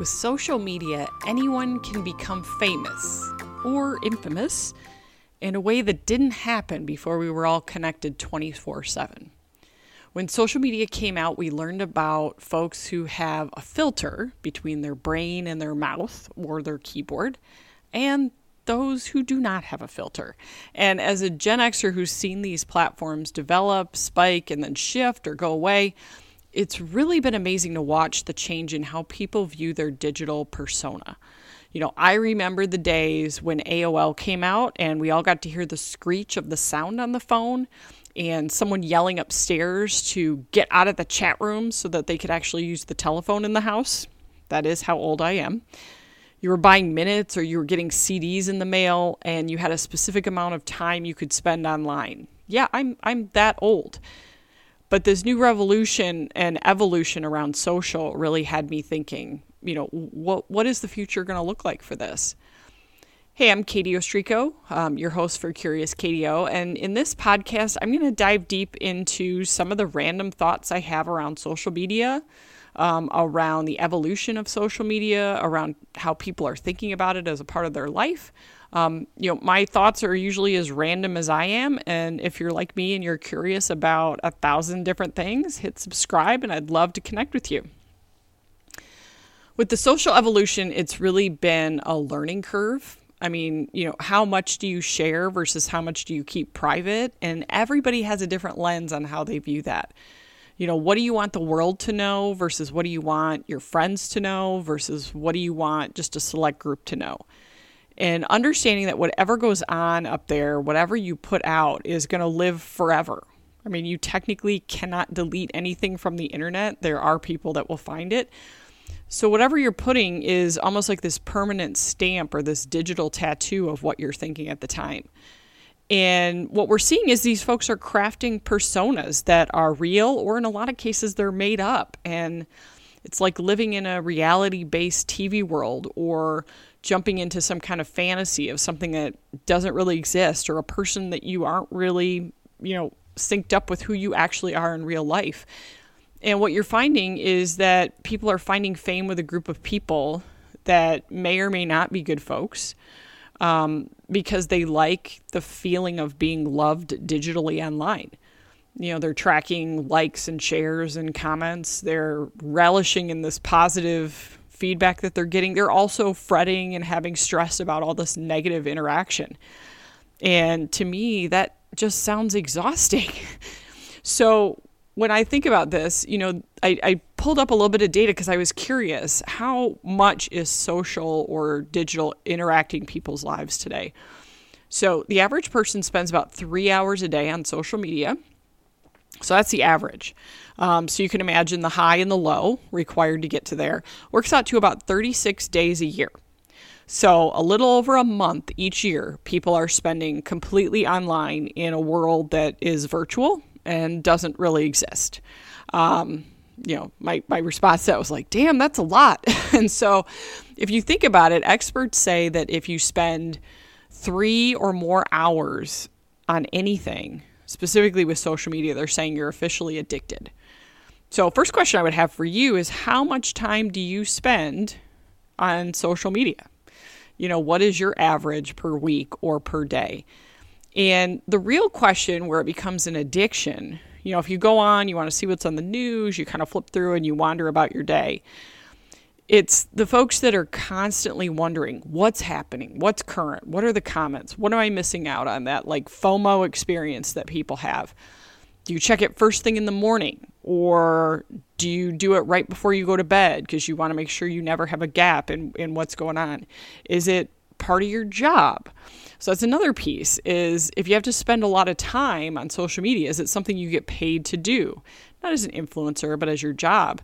With social media, anyone can become famous or infamous in a way that didn't happen before we were all connected 24 7. When social media came out, we learned about folks who have a filter between their brain and their mouth or their keyboard, and those who do not have a filter. And as a Gen Xer who's seen these platforms develop, spike, and then shift or go away, it's really been amazing to watch the change in how people view their digital persona. You know, I remember the days when AOL came out and we all got to hear the screech of the sound on the phone and someone yelling upstairs to get out of the chat room so that they could actually use the telephone in the house. That is how old I am. You were buying minutes or you were getting CDs in the mail and you had a specific amount of time you could spend online. Yeah, I'm I'm that old. But this new revolution and evolution around social really had me thinking, you know, what what is the future going to look like for this? Hey, I'm Katie Ostrico, um, your host for Curious Katie O, and in this podcast, I'm going to dive deep into some of the random thoughts I have around social media, um, around the evolution of social media, around how people are thinking about it as a part of their life, um, you know, my thoughts are usually as random as I am. And if you're like me and you're curious about a thousand different things, hit subscribe and I'd love to connect with you. With the social evolution, it's really been a learning curve. I mean, you know, how much do you share versus how much do you keep private? And everybody has a different lens on how they view that. You know, what do you want the world to know versus what do you want your friends to know versus what do you want just a select group to know? And understanding that whatever goes on up there, whatever you put out, is going to live forever. I mean, you technically cannot delete anything from the internet. There are people that will find it. So, whatever you're putting is almost like this permanent stamp or this digital tattoo of what you're thinking at the time. And what we're seeing is these folks are crafting personas that are real, or in a lot of cases, they're made up. And it's like living in a reality based TV world or jumping into some kind of fantasy of something that doesn't really exist or a person that you aren't really, you know, synced up with who you actually are in real life. And what you're finding is that people are finding fame with a group of people that may or may not be good folks um, because they like the feeling of being loved digitally online. You know, they're tracking likes and shares and comments. They're relishing in this positive feedback that they're getting, they're also fretting and having stress about all this negative interaction. And to me, that just sounds exhausting. so when I think about this, you know, I, I pulled up a little bit of data because I was curious how much is social or digital interacting people's lives today. So the average person spends about three hours a day on social media. So that's the average. Um, so you can imagine the high and the low required to get to there. Works out to about 36 days a year. So a little over a month each year, people are spending completely online in a world that is virtual and doesn't really exist. Um, you know, my, my response to that was like, damn, that's a lot. and so if you think about it, experts say that if you spend three or more hours on anything, specifically with social media, they're saying you're officially addicted. So, first question I would have for you is how much time do you spend on social media? You know, what is your average per week or per day? And the real question where it becomes an addiction, you know, if you go on, you want to see what's on the news, you kind of flip through and you wander about your day. It's the folks that are constantly wondering what's happening, what's current, what are the comments, what am I missing out on that like FOMO experience that people have. Do you check it first thing in the morning? Or do you do it right before you go to bed because you want to make sure you never have a gap in, in what's going on? Is it part of your job? So that's another piece is if you have to spend a lot of time on social media, is it something you get paid to do? Not as an influencer, but as your job.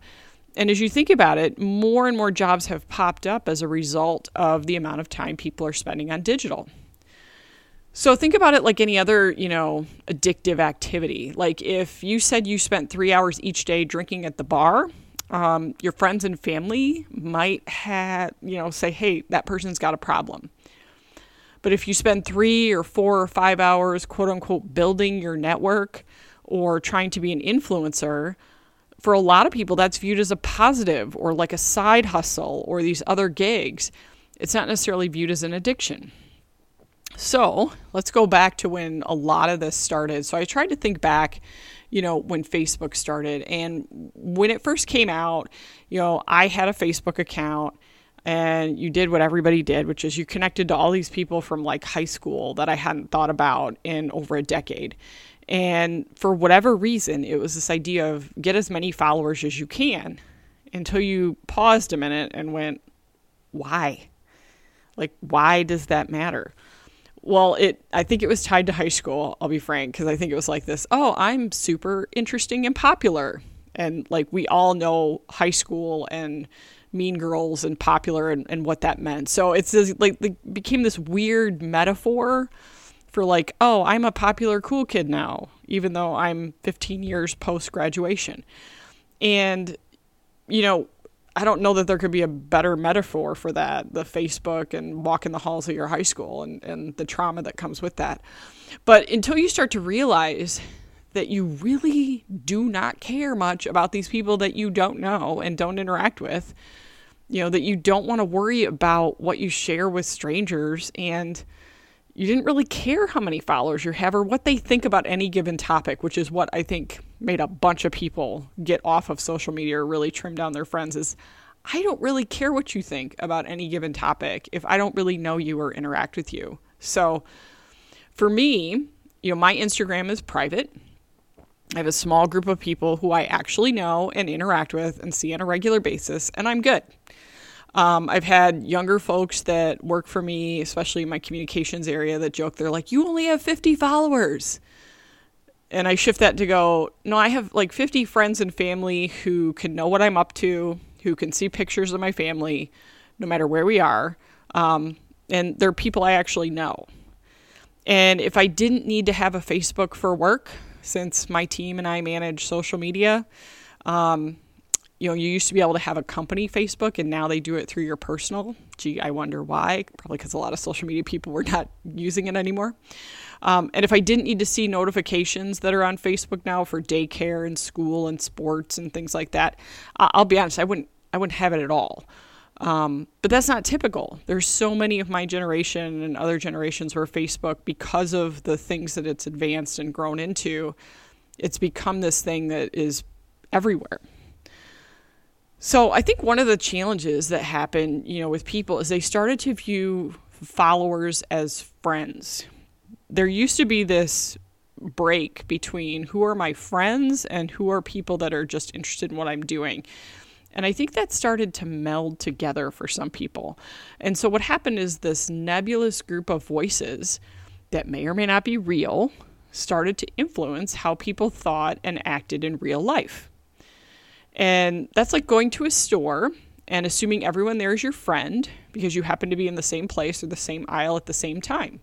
And as you think about it, more and more jobs have popped up as a result of the amount of time people are spending on digital. So think about it like any other, you know, addictive activity. Like if you said you spent three hours each day drinking at the bar, um, your friends and family might have, you know, say, hey, that person's got a problem. But if you spend three or four or five hours, quote unquote, building your network or trying to be an influencer, for a lot of people, that's viewed as a positive or like a side hustle or these other gigs. It's not necessarily viewed as an addiction. So let's go back to when a lot of this started. So I tried to think back, you know, when Facebook started. And when it first came out, you know, I had a Facebook account and you did what everybody did, which is you connected to all these people from like high school that I hadn't thought about in over a decade. And for whatever reason, it was this idea of get as many followers as you can until you paused a minute and went, why? Like, why does that matter? Well, it I think it was tied to high school, I'll be frank, because I think it was like this, oh, I'm super interesting and popular. And like we all know high school and mean girls and popular and, and what that meant. So it's this, like it became this weird metaphor for like, oh, I'm a popular cool kid now, even though I'm 15 years post graduation. And, you know, I don't know that there could be a better metaphor for that the Facebook and walking the halls of your high school and, and the trauma that comes with that. But until you start to realize that you really do not care much about these people that you don't know and don't interact with, you know, that you don't want to worry about what you share with strangers and you didn't really care how many followers you have or what they think about any given topic, which is what I think made a bunch of people get off of social media or really trim down their friends is I don't really care what you think about any given topic if I don't really know you or interact with you. So for me, you know, my Instagram is private. I have a small group of people who I actually know and interact with and see on a regular basis, and I'm good. Um, I've had younger folks that work for me, especially in my communications area, that joke they're like, "You only have 50 followers," and I shift that to go, "No, I have like 50 friends and family who can know what I'm up to, who can see pictures of my family, no matter where we are, um, and they're people I actually know." And if I didn't need to have a Facebook for work, since my team and I manage social media, um, you know, you used to be able to have a company Facebook and now they do it through your personal. Gee, I wonder why. Probably because a lot of social media people were not using it anymore. Um, and if I didn't need to see notifications that are on Facebook now for daycare and school and sports and things like that, I'll be honest, I wouldn't, I wouldn't have it at all. Um, but that's not typical. There's so many of my generation and other generations where Facebook, because of the things that it's advanced and grown into, it's become this thing that is everywhere. So I think one of the challenges that happened, you know, with people is they started to view followers as friends. There used to be this break between who are my friends and who are people that are just interested in what I'm doing. And I think that started to meld together for some people. And so what happened is this nebulous group of voices that may or may not be real started to influence how people thought and acted in real life. And that's like going to a store and assuming everyone there is your friend because you happen to be in the same place or the same aisle at the same time,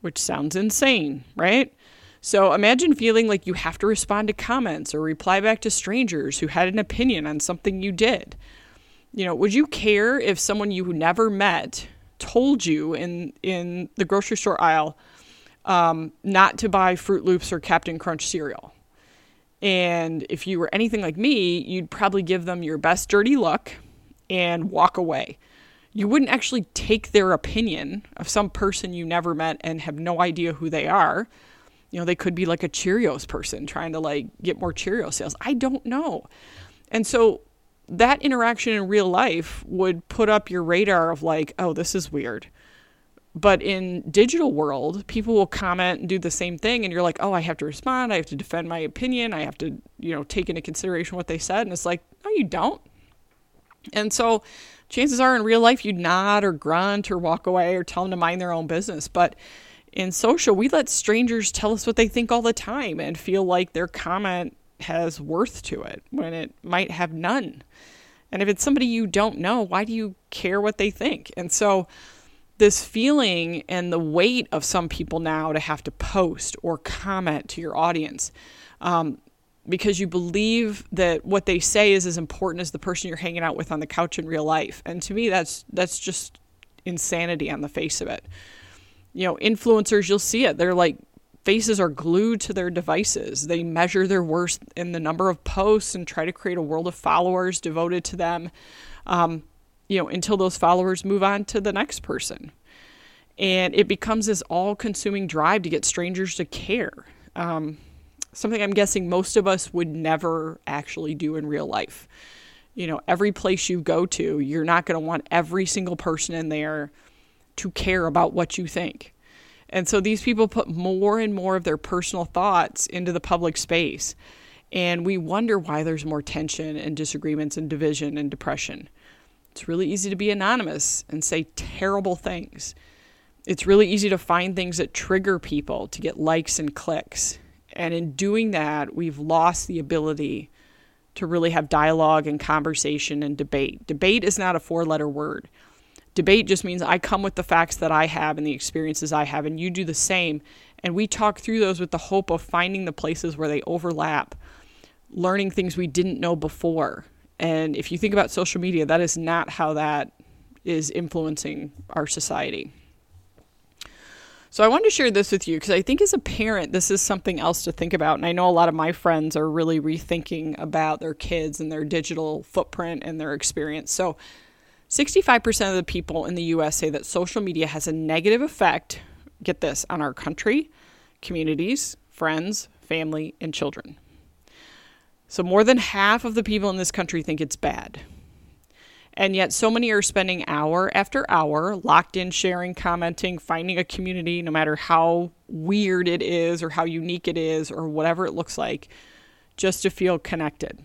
which sounds insane, right? So imagine feeling like you have to respond to comments or reply back to strangers who had an opinion on something you did. You know, would you care if someone you never met told you in in the grocery store aisle um, not to buy Froot Loops or Captain Crunch cereal? And if you were anything like me, you'd probably give them your best dirty look and walk away. You wouldn't actually take their opinion of some person you never met and have no idea who they are. You know, they could be like a Cheerios person trying to like get more Cheerio sales. I don't know. And so that interaction in real life would put up your radar of like, oh, this is weird. But in digital world, people will comment and do the same thing and you're like, "Oh, I have to respond. I have to defend my opinion. I have to, you know, take into consideration what they said." And it's like, "No, you don't." And so chances are in real life you'd nod or grunt or walk away or tell them to mind their own business, but in social, we let strangers tell us what they think all the time and feel like their comment has worth to it when it might have none. And if it's somebody you don't know, why do you care what they think? And so this feeling and the weight of some people now to have to post or comment to your audience um, because you believe that what they say is as important as the person you're hanging out with on the couch in real life. And to me, that's that's just insanity on the face of it. You know, influencers, you'll see it. They're like faces are glued to their devices. They measure their worth in the number of posts and try to create a world of followers devoted to them, um, you know, until those followers move on to the next person. And it becomes this all consuming drive to get strangers to care. Um, something I'm guessing most of us would never actually do in real life. You know, every place you go to, you're not going to want every single person in there to care about what you think. And so these people put more and more of their personal thoughts into the public space. And we wonder why there's more tension and disagreements and division and depression. It's really easy to be anonymous and say terrible things. It's really easy to find things that trigger people to get likes and clicks. And in doing that, we've lost the ability to really have dialogue and conversation and debate. Debate is not a four letter word. Debate just means I come with the facts that I have and the experiences I have, and you do the same. And we talk through those with the hope of finding the places where they overlap, learning things we didn't know before. And if you think about social media, that is not how that is influencing our society. So I wanted to share this with you because I think as a parent, this is something else to think about. And I know a lot of my friends are really rethinking about their kids and their digital footprint and their experience. So 65% of the people in the US say that social media has a negative effect, get this, on our country, communities, friends, family, and children. So more than half of the people in this country think it's bad. And yet, so many are spending hour after hour locked in, sharing, commenting, finding a community, no matter how weird it is or how unique it is or whatever it looks like, just to feel connected.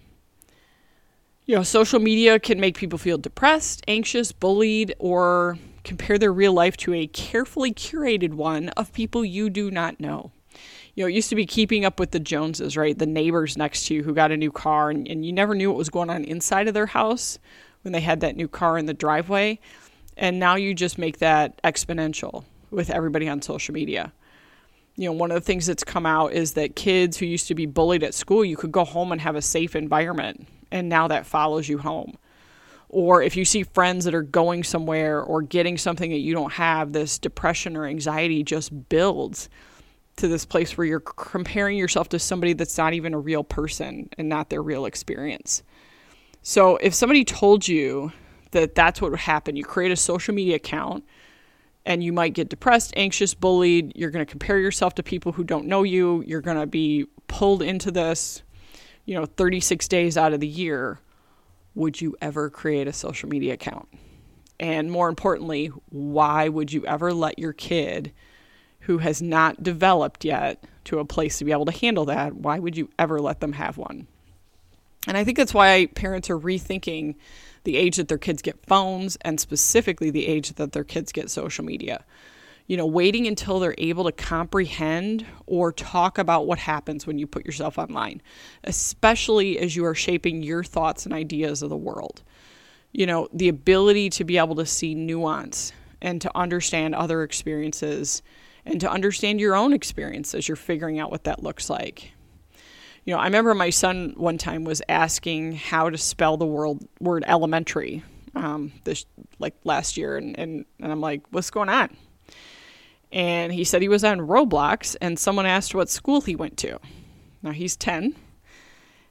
You know, social media can make people feel depressed, anxious, bullied, or compare their real life to a carefully curated one of people you do not know. You know, it used to be keeping up with the Joneses, right? The neighbors next to you who got a new car, and, and you never knew what was going on inside of their house when they had that new car in the driveway. And now you just make that exponential with everybody on social media. You know, one of the things that's come out is that kids who used to be bullied at school, you could go home and have a safe environment and now that follows you home. Or if you see friends that are going somewhere or getting something that you don't have, this depression or anxiety just builds to this place where you're comparing yourself to somebody that's not even a real person and not their real experience. So if somebody told you that that's what would happen, you create a social media account and you might get depressed, anxious, bullied, you're going to compare yourself to people who don't know you, you're going to be pulled into this you know, 36 days out of the year, would you ever create a social media account? And more importantly, why would you ever let your kid who has not developed yet to a place to be able to handle that, why would you ever let them have one? And I think that's why parents are rethinking the age that their kids get phones and specifically the age that their kids get social media you know, waiting until they're able to comprehend or talk about what happens when you put yourself online, especially as you are shaping your thoughts and ideas of the world. You know, the ability to be able to see nuance and to understand other experiences and to understand your own experience as you're figuring out what that looks like. You know, I remember my son one time was asking how to spell the word, word elementary um, this like last year, and, and, and I'm like, what's going on? and he said he was on Roblox, and someone asked what school he went to. Now he's 10,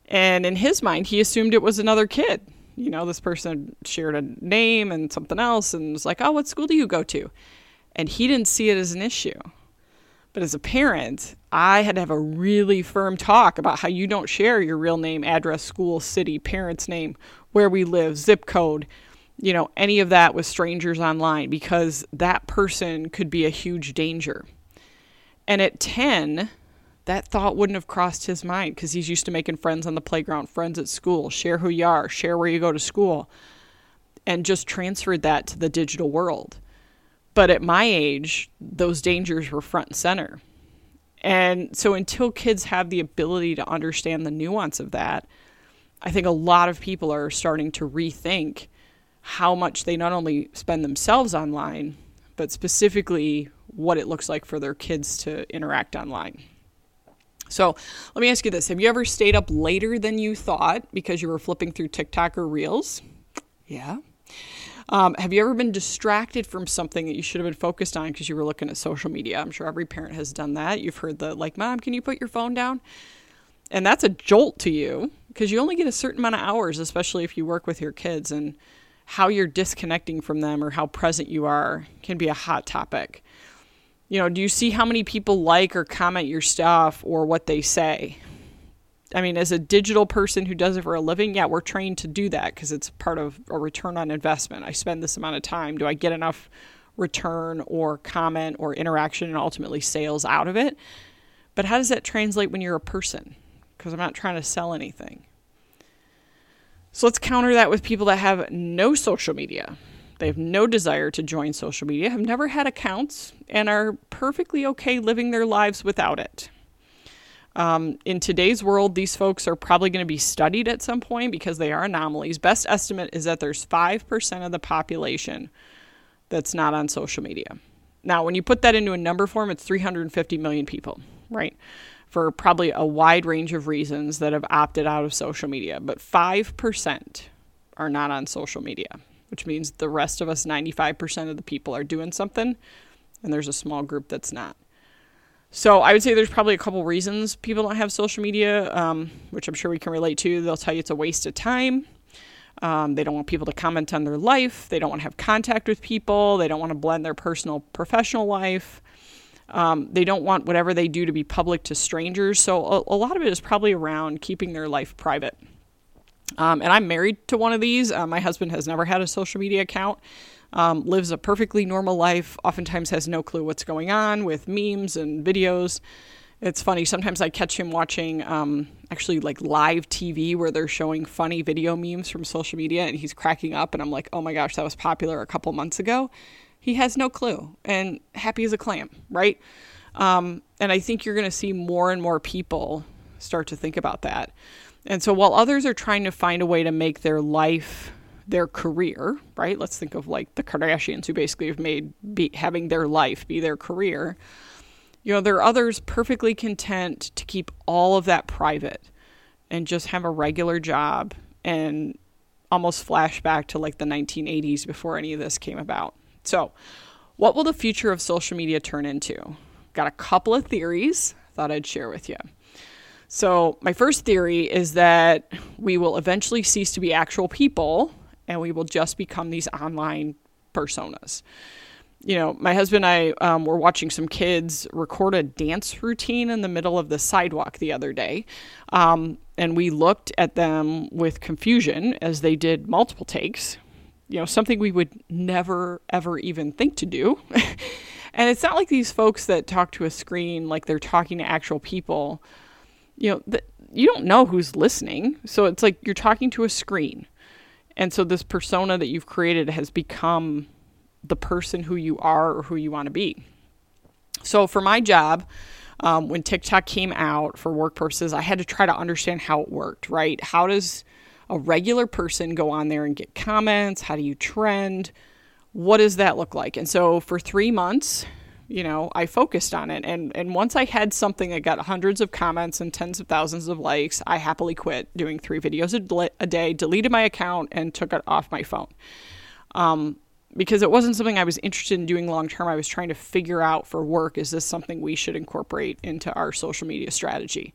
and in his mind, he assumed it was another kid. You know, this person shared a name and something else, and was like, Oh, what school do you go to? And he didn't see it as an issue. But as a parent, I had to have a really firm talk about how you don't share your real name, address, school, city, parent's name, where we live, zip code, you know, any of that with strangers online because that person could be a huge danger. And at 10, that thought wouldn't have crossed his mind because he's used to making friends on the playground, friends at school, share who you are, share where you go to school, and just transferred that to the digital world. But at my age, those dangers were front and center. And so until kids have the ability to understand the nuance of that, I think a lot of people are starting to rethink how much they not only spend themselves online, but specifically what it looks like for their kids to interact online. So let me ask you this Have you ever stayed up later than you thought because you were flipping through TikTok or Reels? Yeah. Um, have you ever been distracted from something that you should have been focused on because you were looking at social media? I'm sure every parent has done that. You've heard the, like, Mom, can you put your phone down? And that's a jolt to you because you only get a certain amount of hours, especially if you work with your kids. And how you're disconnecting from them or how present you are can be a hot topic. You know, do you see how many people like or comment your stuff or what they say? I mean, as a digital person who does it for a living, yeah, we're trained to do that because it's part of a return on investment. I spend this amount of time. Do I get enough return or comment or interaction and ultimately sales out of it? But how does that translate when you're a person? Because I'm not trying to sell anything. So let's counter that with people that have no social media. They have no desire to join social media, have never had accounts, and are perfectly okay living their lives without it. Um, in today's world, these folks are probably going to be studied at some point because they are anomalies. Best estimate is that there's 5% of the population that's not on social media. Now, when you put that into a number form, it's 350 million people, right? For probably a wide range of reasons that have opted out of social media. But 5% are not on social media, which means the rest of us, 95% of the people, are doing something, and there's a small group that's not. So I would say there's probably a couple reasons people don't have social media, um, which I'm sure we can relate to. They'll tell you it's a waste of time. Um, they don't want people to comment on their life. They don't want to have contact with people. They don't want to blend their personal professional life. Um, they don't want whatever they do to be public to strangers. So a, a lot of it is probably around keeping their life private. Um, and I'm married to one of these. Uh, my husband has never had a social media account um, lives a perfectly normal life, oftentimes has no clue what's going on with memes and videos. It's funny. Sometimes I catch him watching um, actually like live TV where they're showing funny video memes from social media and he's cracking up. And I'm like, oh my gosh, that was popular a couple months ago. He has no clue and happy as a clam, right? Um, and I think you're going to see more and more people start to think about that. And so while others are trying to find a way to make their life their career, right? Let's think of like the Kardashians who basically have made be, having their life be their career. You know, there are others perfectly content to keep all of that private and just have a regular job and almost flash back to like the 1980s before any of this came about. So, what will the future of social media turn into? Got a couple of theories thought I'd share with you. So, my first theory is that we will eventually cease to be actual people and we will just become these online personas. You know, my husband and I um, were watching some kids record a dance routine in the middle of the sidewalk the other day. Um, and we looked at them with confusion as they did multiple takes, you know, something we would never, ever even think to do. and it's not like these folks that talk to a screen like they're talking to actual people. You know, th- you don't know who's listening. So it's like you're talking to a screen. And so this persona that you've created has become the person who you are or who you want to be. So for my job, um, when TikTok came out for work purposes, I had to try to understand how it worked, right? How does a regular person go on there and get comments? How do you trend? What does that look like? And so for three months, you know, I focused on it. And, and once I had something that got hundreds of comments and tens of thousands of likes, I happily quit doing three videos a, a day, deleted my account, and took it off my phone. Um, because it wasn't something I was interested in doing long term. I was trying to figure out for work is this something we should incorporate into our social media strategy?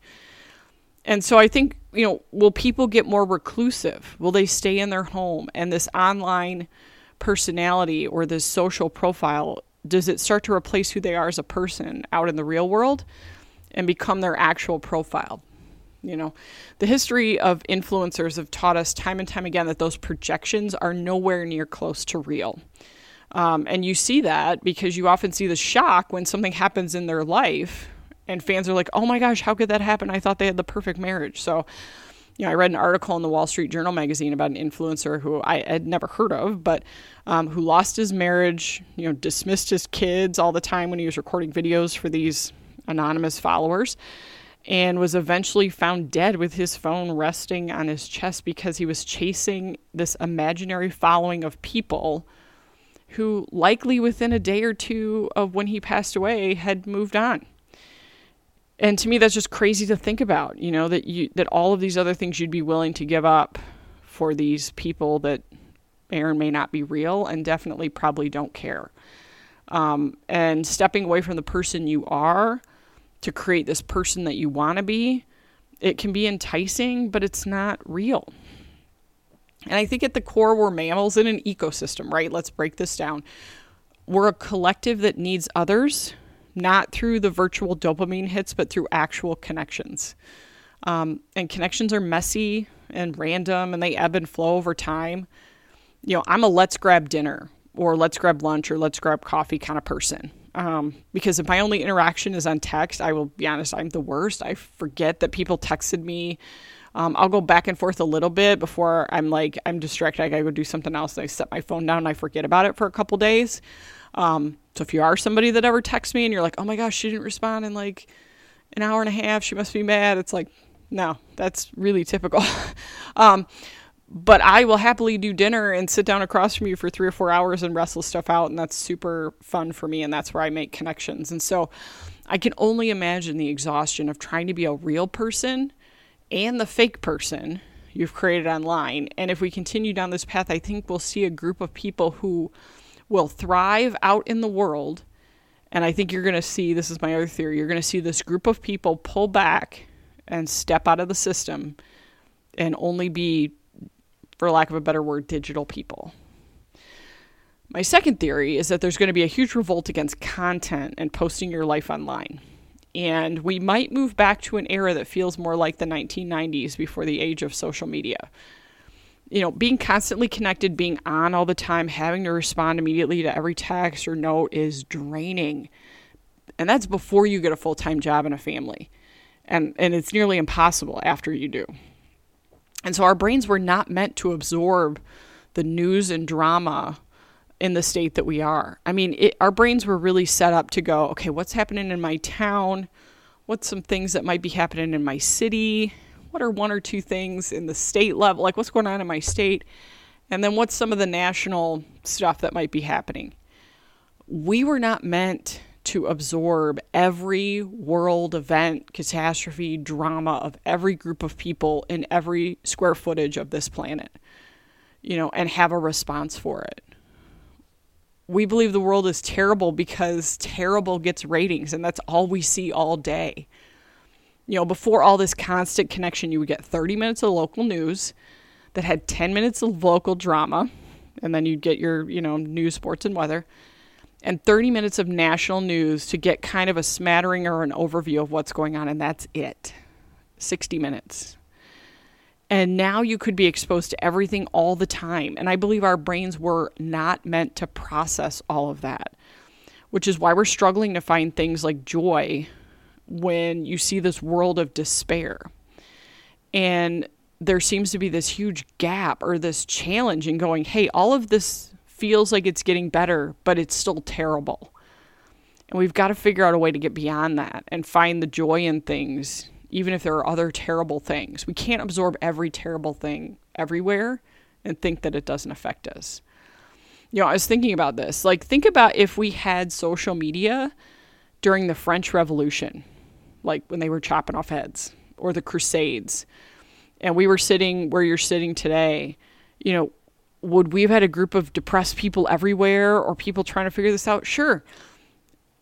And so I think, you know, will people get more reclusive? Will they stay in their home? And this online personality or this social profile does it start to replace who they are as a person out in the real world and become their actual profile? You know, the history of influencers have taught us time and time again that those projections are nowhere near close to real. Um, and you see that because you often see the shock when something happens in their life, and fans are like, oh my gosh, how could that happen? I thought they had the perfect marriage. So, you know, I read an article in the Wall Street Journal magazine about an influencer who I had never heard of, but um, who lost his marriage, you know, dismissed his kids all the time when he was recording videos for these anonymous followers, and was eventually found dead with his phone resting on his chest because he was chasing this imaginary following of people who, likely within a day or two of when he passed away, had moved on and to me that's just crazy to think about you know that you that all of these other things you'd be willing to give up for these people that may or may not be real and definitely probably don't care. Um, and stepping away from the person you are to create this person that you want to be, it can be enticing, but it's not real. And I think at the core, we're mammals in an ecosystem, right? Let's break this down. We're a collective that needs others, not through the virtual dopamine hits, but through actual connections. Um, and connections are messy and random and they ebb and flow over time. You know, I'm a let's grab dinner or let's grab lunch or let's grab coffee kind of person. Um, because if my only interaction is on text, I will be honest, I'm the worst. I forget that people texted me. Um, I'll go back and forth a little bit before I'm like, I'm distracted. I gotta go do something else. And I set my phone down and I forget about it for a couple days. Um, so if you are somebody that ever texts me and you're like, oh my gosh, she didn't respond in like an hour and a half, she must be mad. It's like, no, that's really typical. um, but I will happily do dinner and sit down across from you for three or four hours and wrestle stuff out. And that's super fun for me. And that's where I make connections. And so I can only imagine the exhaustion of trying to be a real person and the fake person you've created online. And if we continue down this path, I think we'll see a group of people who will thrive out in the world. And I think you're going to see this is my other theory you're going to see this group of people pull back and step out of the system and only be, for lack of a better word, digital people. My second theory is that there's going to be a huge revolt against content and posting your life online. And we might move back to an era that feels more like the 1990s before the age of social media. You know, being constantly connected, being on all the time, having to respond immediately to every text or note is draining. And that's before you get a full time job and a family and and it's nearly impossible after you do. And so our brains were not meant to absorb the news and drama in the state that we are. I mean, it, our brains were really set up to go, okay, what's happening in my town? What's some things that might be happening in my city? What are one or two things in the state level? Like what's going on in my state? And then what's some of the national stuff that might be happening? We were not meant to absorb every world event, catastrophe, drama of every group of people in every square footage of this planet, you know, and have a response for it. We believe the world is terrible because terrible gets ratings, and that's all we see all day. You know, before all this constant connection, you would get 30 minutes of local news that had 10 minutes of local drama, and then you'd get your, you know, news, sports, and weather and 30 minutes of national news to get kind of a smattering or an overview of what's going on, and that's it 60 minutes. And now you could be exposed to everything all the time. And I believe our brains were not meant to process all of that, which is why we're struggling to find things like joy when you see this world of despair. And there seems to be this huge gap or this challenge in going, hey, all of this feels like it's getting better, but it's still terrible. And we've got to figure out a way to get beyond that and find the joy in things, even if there are other terrible things. We can't absorb every terrible thing everywhere and think that it doesn't affect us. You know, I was thinking about this. Like, think about if we had social media during the French Revolution, like when they were chopping off heads, or the Crusades, and we were sitting where you're sitting today. You know, would we have had a group of depressed people everywhere or people trying to figure this out? Sure.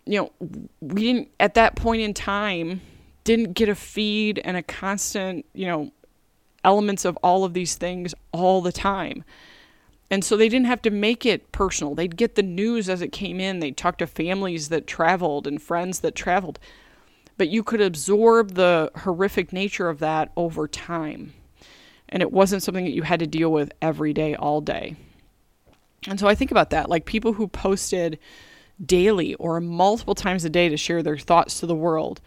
You know, we didn't, at that point in time, didn't get a feed and a constant, you know, elements of all of these things all the time. And so they didn't have to make it personal. They'd get the news as it came in. They'd talk to families that traveled and friends that traveled. But you could absorb the horrific nature of that over time and it wasn't something that you had to deal with every day, all day. And so I think about that like people who posted daily or multiple times a day to share their thoughts to the world.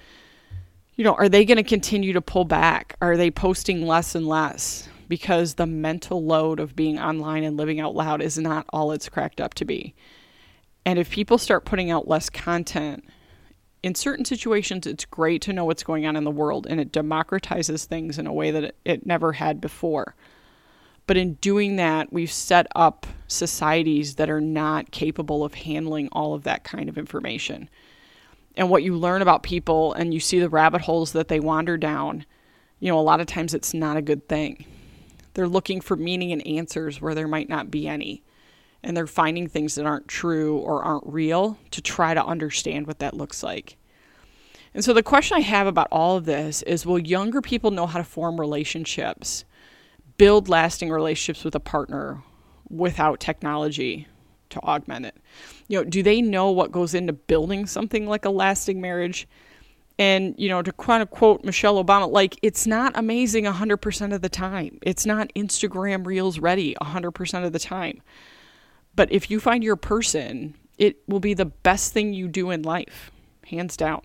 You know, are they going to continue to pull back? Are they posting less and less because the mental load of being online and living out loud is not all it's cracked up to be? And if people start putting out less content, in certain situations, it's great to know what's going on in the world and it democratizes things in a way that it, never had before. But in doing that, we've set up societies that are not capable of handling all of that kind of information. And what you learn about people and you see the rabbit holes that they wander down, you know, a lot of times it's not a good thing. They're looking for meaning and answers where there might not be any. And they're finding things that aren't true or aren't real to try to understand what that looks like. And so the question I have about all of this is will younger people know how to form relationships, build lasting relationships with a partner without technology to augment it? You know, do they know what goes into building something like a lasting marriage? And, you know, to kind of quote Michelle Obama, like, it's not amazing 100% of the time. It's not Instagram Reels ready 100% of the time. But if you find your person, it will be the best thing you do in life, hands down.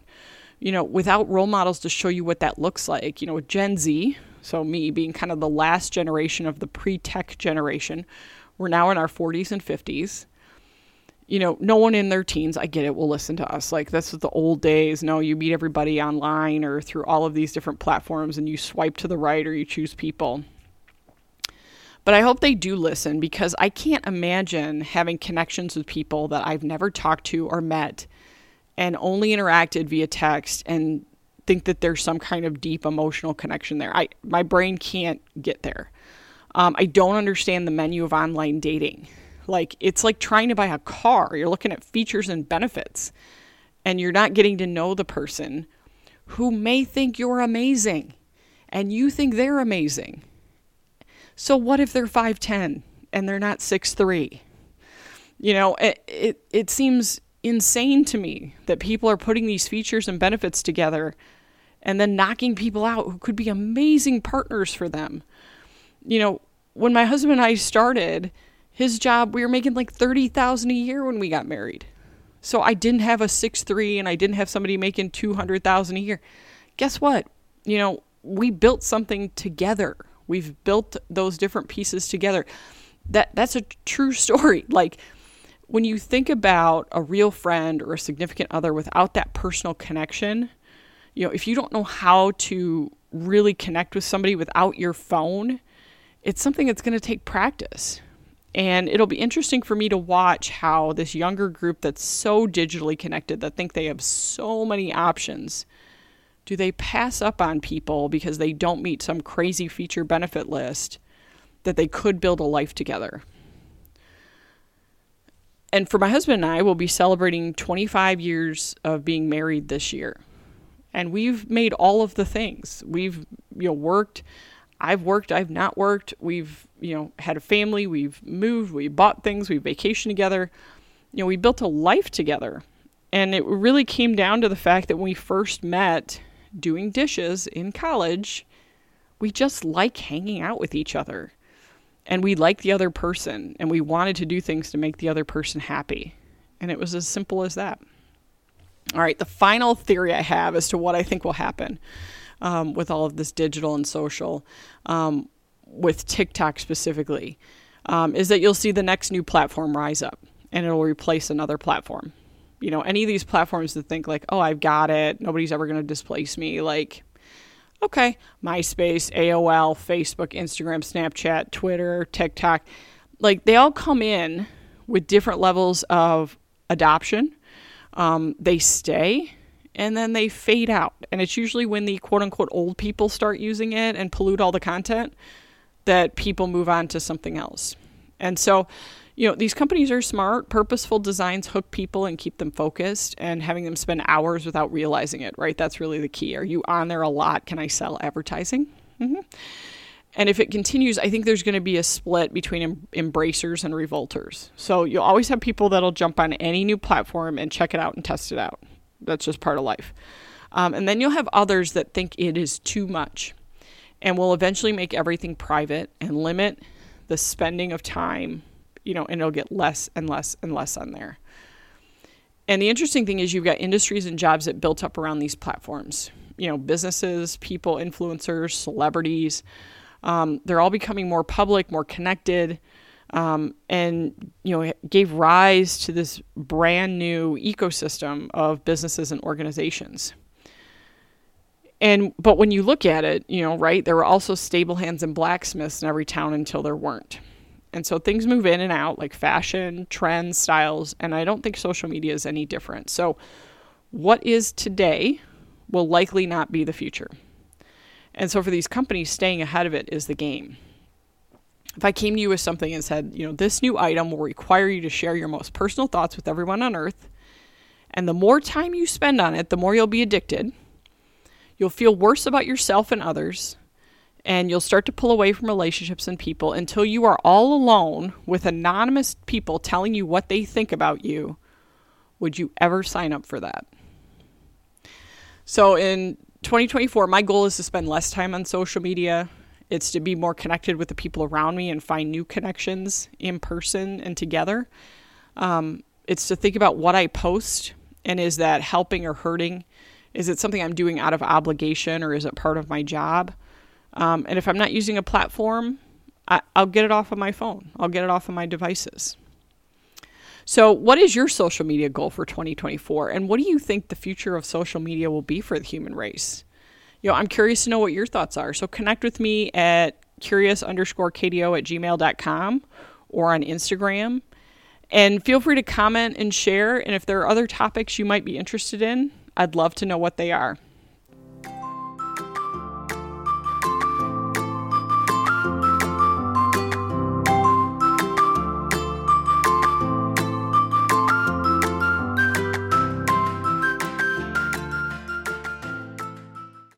You know, without role models to show you what that looks like, you know, with Gen Z, so me being kind of the last generation of the pre tech generation, we're now in our 40s and 50s you know, no one in their teens, I get it, will listen to us. Like, this is the old days. No, you meet everybody online or through all of these different platforms and you swipe to the right or you choose people. But I hope they do listen because I can't imagine having connections with people that I've never talked to or met and only interacted via text and think that there's some kind of deep emotional connection there. I my brain can't get there. Um, I don't understand the menu of online dating. Like it's like trying to buy a car. You're looking at features and benefits and you're not getting to know the person who may think you're amazing and you think they're amazing. So what if they're 5'10 and they're not 6'3? You know, it, it it seems insane to me that people are putting these features and benefits together and then knocking people out who could be amazing partners for them. You know, when my husband and I started, his job, we were making like 30,000 a year when we got married. So I didn't have a 6-3 and I didn't have somebody making 200,000 a year. Guess what? You know, we built something together. We've built those different pieces together. That that's a true story. Like when you think about a real friend or a significant other without that personal connection, you know, if you don't know how to really connect with somebody without your phone, it's something that's going to take practice. And it'll be interesting for me to watch how this younger group that's so digitally connected, that think they have so many options, do they pass up on people because they don't meet some crazy feature benefit list that they could build a life together? And for my husband and I, we'll be celebrating 25 years of being married this year. And we've made all of the things. We've you know worked I've worked, I've not worked. We've, you know, had a family, we've moved, we bought things, we vacationed together. You know, we built a life together. And it really came down to the fact that when we first met doing dishes in college, we just like hanging out with each other. And we like the other person and we wanted to do things to make the other person happy. And it was as simple as that. All right, the final theory I have as to what I think will happen um, with all of this digital and social, um, with TikTok specifically, um, is that you'll see the next new platform rise up and it'll replace another platform. You know, any of these platforms that think like, oh, I've got it, nobody's ever going to displace me, like, okay, MySpace, AOL, Facebook, Instagram, Snapchat, Twitter, TikTok, like they all come in with different levels of adoption. Um, they stay and then they fade out. And it's usually when the quote unquote old people start using it and pollute all the content that people move on to something else. And so, you know, these companies are smart. Purposeful designs hook people and keep them focused and having them spend hours without realizing it, right? That's really the key. Are you on there a lot? Can I sell advertising? Mm-hmm. And if it continues, I think there's going to be a split between em- embracers and revolters. So you'll always have people that'll jump on any new platform and check it out and test it out. That's just part of life. Um, and then you'll have others that think it is too much and will eventually make everything private and limit the spending of time, you know, and it'll get less and less and less on there. And the interesting thing is, you've got industries and jobs that built up around these platforms. You know, businesses, people, influencers, celebrities. Um, they're all becoming more public, more connected um, and you know gave rise to this brand new ecosystem of businesses and organizations and but when you look at it you know right there were also stable hands and blacksmiths in every town until there weren't and so things move in and out like fashion trends styles and i don't think social media is any different. So what is today will likely not be the future. And so for these companies staying ahead of it is the game. If I came to you with something and said, you know, this new item will require you to share your most personal thoughts with everyone on earth, and the more time you spend on it, the more you'll be addicted. You'll feel worse about yourself and others, and you'll start to pull away from relationships and people until you are all alone with anonymous people telling you what they think about you. Would you ever sign up for that? So in 2024, my goal is to spend less time on social media. It's to be more connected with the people around me and find new connections in person and together. Um, it's to think about what I post and is that helping or hurting? Is it something I'm doing out of obligation or is it part of my job? Um, and if I'm not using a platform, I, I'll get it off of my phone, I'll get it off of my devices. So, what is your social media goal for 2024? And what do you think the future of social media will be for the human race? You know, I'm curious to know what your thoughts are. So, connect with me at curious underscore Katie O at gmail.com or on Instagram. And feel free to comment and share. And if there are other topics you might be interested in, I'd love to know what they are.